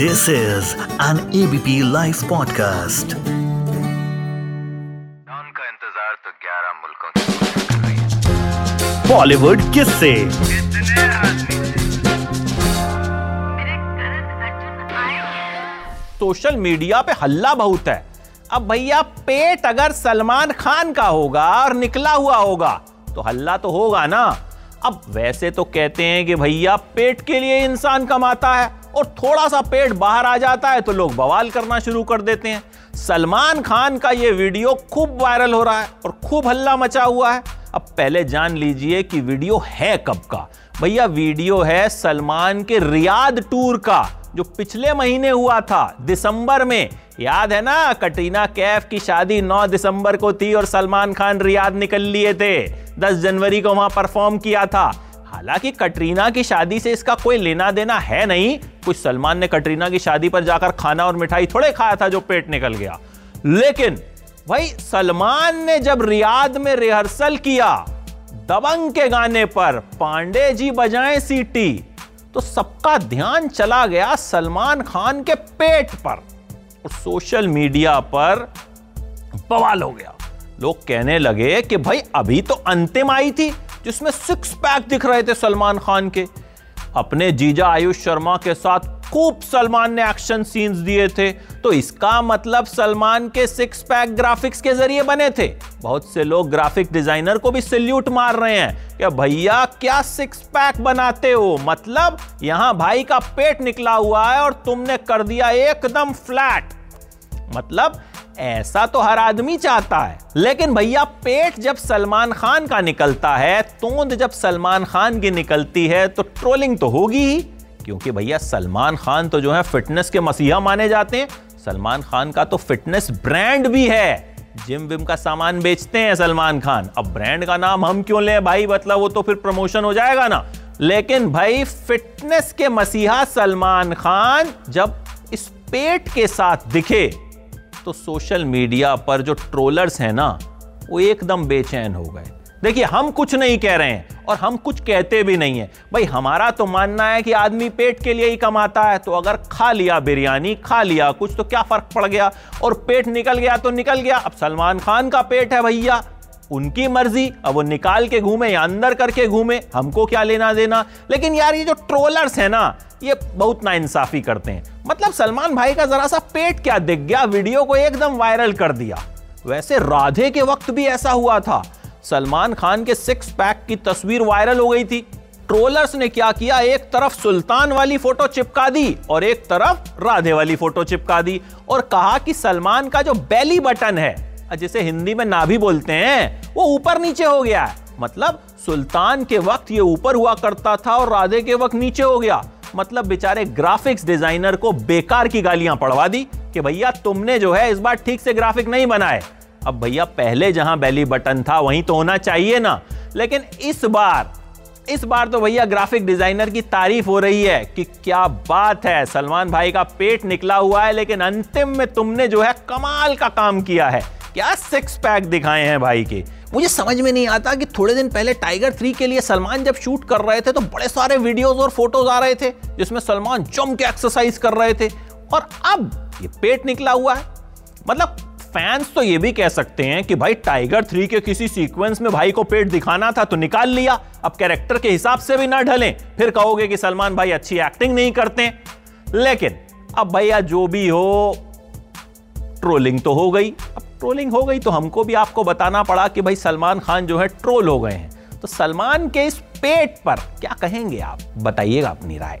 This is an ABP Life podcast. उनका इंतज़ार तो 11 मुल्कों बॉलीवुड किस से सोशल मीडिया पे हल्ला बहुत है। अब भैया पेट अगर सलमान खान का होगा और निकला हुआ होगा तो हल्ला तो होगा ना। अब वैसे तो कहते हैं कि भैया पेट के लिए इंसान कमाता है और थोड़ा सा पेट बाहर आ जाता है तो लोग बवाल करना शुरू कर देते हैं। सलमान खान का ये वीडियो खूब वायरल हो रहा है और खूब हल्ला मचा हुआ है। अब पहले जान लीजिए कि वीडियो है कब का। भैया, वीडियो है सलमान के रियाद टूर का, जो पिछले महीने हुआ था, दिसंबर में। याद है ना, कटरीना कैफ की शादी 9 दिसंबर को थी और सलमान खान रियाद निकल लिए थे। 10 जनवरी को वहाँ परफॉर्म किया था। हालाँकि कटरीना की शादी से इसका कोई लेना देना है नहीं। कुछ सलमान ने कटरीना की शादी पर जाकर खाना और मिठाई थोड़े खाया था जो पेट निकल गया। लेकिन भाई सलमान ने जब रियाद में रिहर्सल किया, दबंग के गाने पर पांडे जी बजाएँ सीटी तो सबका ध्यान चला गया सलमान खान के पेट पर और सोशल मीडिया पर बवाल हो गया। लोग कहने लगे कि भाई, अभी तो अंतिम आई थी जिसमें सिक्स पैक दिख रहे थे सलमान खान के। अपने जीजा आयुष शर्मा के साथ खूब सलमान ने एक्शन सीन्स दिए थे। तो इसका मतलब सलमान के सिक्स पैक ग्राफिक्स के ज़रिए बने थे। बहुत से लोग ग्राफिक डिज़ाइनर को भी सल्यूट मार रहे हैं। कि भैया, क्या सिक्स पैक बनाते हो? मतलब यहाँ भाई का पेट निकला हुआ है और तुमने कर दिया एकदम फ्लैट मतलब ऐसा तो हर आदमी चाहता है। लेकिन भैया, पेट जब सलमान खान का निकलता है, तोंद जब सलमान खान की निकलती है तो ट्रोलिंग तो होगी ही। क्योंकि भैया सलमान खान तो जो है फिटनेस के मसीहा माने जाते हैं। सलमान खान का तो फिटनेस ब्रांड भी है। जिम विम का सामान बेचते हैं सलमान खान। अब ब्रांड का नाम हम क्यों लें? भाई मतलब वो तो फिर प्रमोशन हो जाएगा ना। लेकिन भाई, फिटनेस के मसीहा सलमान खान जब इस पेट के साथ दिखे तो सोशल मीडिया पर जो ट्रोलर्स हैं ना, वो एकदम बेचैन हो गए। देखिए, हम कुछ नहीं कह रहे हैं और हम कुछ कहते भी नहीं है। भाई, हमारा तो मानना है कि आदमी पेट के लिए ही कमाता है। तो अगर खा लिया बिरयानी, खा लिया कुछ तो क्या फ़र्क पड़ गया? और पेट निकल गया तो निकल गया। अब सलमान खान का पेट है भैया। उनकी मर्ज़ी, अब वो निकाल के घूमे या अंदर करके घूमे, हमको क्या लेना देना? लेकिन यार, ये जो ट्रोलर्स है ना, ये बहुत नाइंसाफी करते हैं। मतलब सलमान भाई का जरा सा पेट क्या दिख गया? वीडियो को एकदम वायरल कर दिया। वैसे राधे के वक्त भी ऐसा हुआ था। सलमान खान के सिक्स पैक की तस्वीर वायरल हो गई थी। ट्रोलर्स ने क्या किया? एक तरफ़ सुल्तान वाली फ़ोटो चिपका दी और एक तरफ़ राधे वाली फ़ोटो चिपका दी। और कहा कि सलमान का जो बेली बटन है, जिसे हिंदी में नाभि बोलते हैं, वो ऊपर नीचे हो गया है। मतलब सुल्तान के वक्त ये ऊपर हुआ करता था और राधे के वक्त नीचे हो गया। मतलब बेचारे ग्राफिक्स डिज़ाइनर को बेकार की गालियाँ पड़वा दी कि भैया तुमने जो है इस बार ठीक से ग्राफिक नहीं बनाए। अब भैया पहले जहाँ बेली बटन था, वहीं तो होना चाहिए ना। लेकिन इस बार इस बार तो भैया ग्राफिक डिज़ाइनर की तारीफ़ हो रही है कि क्या बात है। सलमान भाई का पेट निकला हुआ है, लेकिन अंतिम में तुमने जो है कमाल का काम किया है। क्या सिक्स पैक दिखाए हैं भाई के? मुझे समझ में नहीं आता कि थोड़े दिन पहले टाइगर थ्री के लिए सलमान जब शूट कर रहे थे तो बड़े सारे वीडियोस और फ़ोटोज़ आ रहे थे, जिसमें सलमान जम के एक्सरसाइज कर रहे थे। और अब ये पेट निकला हुआ है। मतलब फैंस तो ये भी कह सकते हैं कि भाई टाइगर थ्री के किसी सीक्वेंस में भाई को पेट दिखाना था तो निकाल लिया। अब कैरेक्टर के हिसाब से भी ना ढलें। फिर कहोगे कि सलमान भाई अच्छी एक्टिंग नहीं करते लेकिन अब भैया, जो भी हो ट्रोलिंग तो हो गई। अब ट्रोलिंग हो गई तो हमको भी आपको बताना पड़ा कि भाई, सलमान खान जो है ट्रोल हो गए हैं। तो सलमान के इस पेट पर क्या कहेंगे आप? बताइएगा अपनी राय।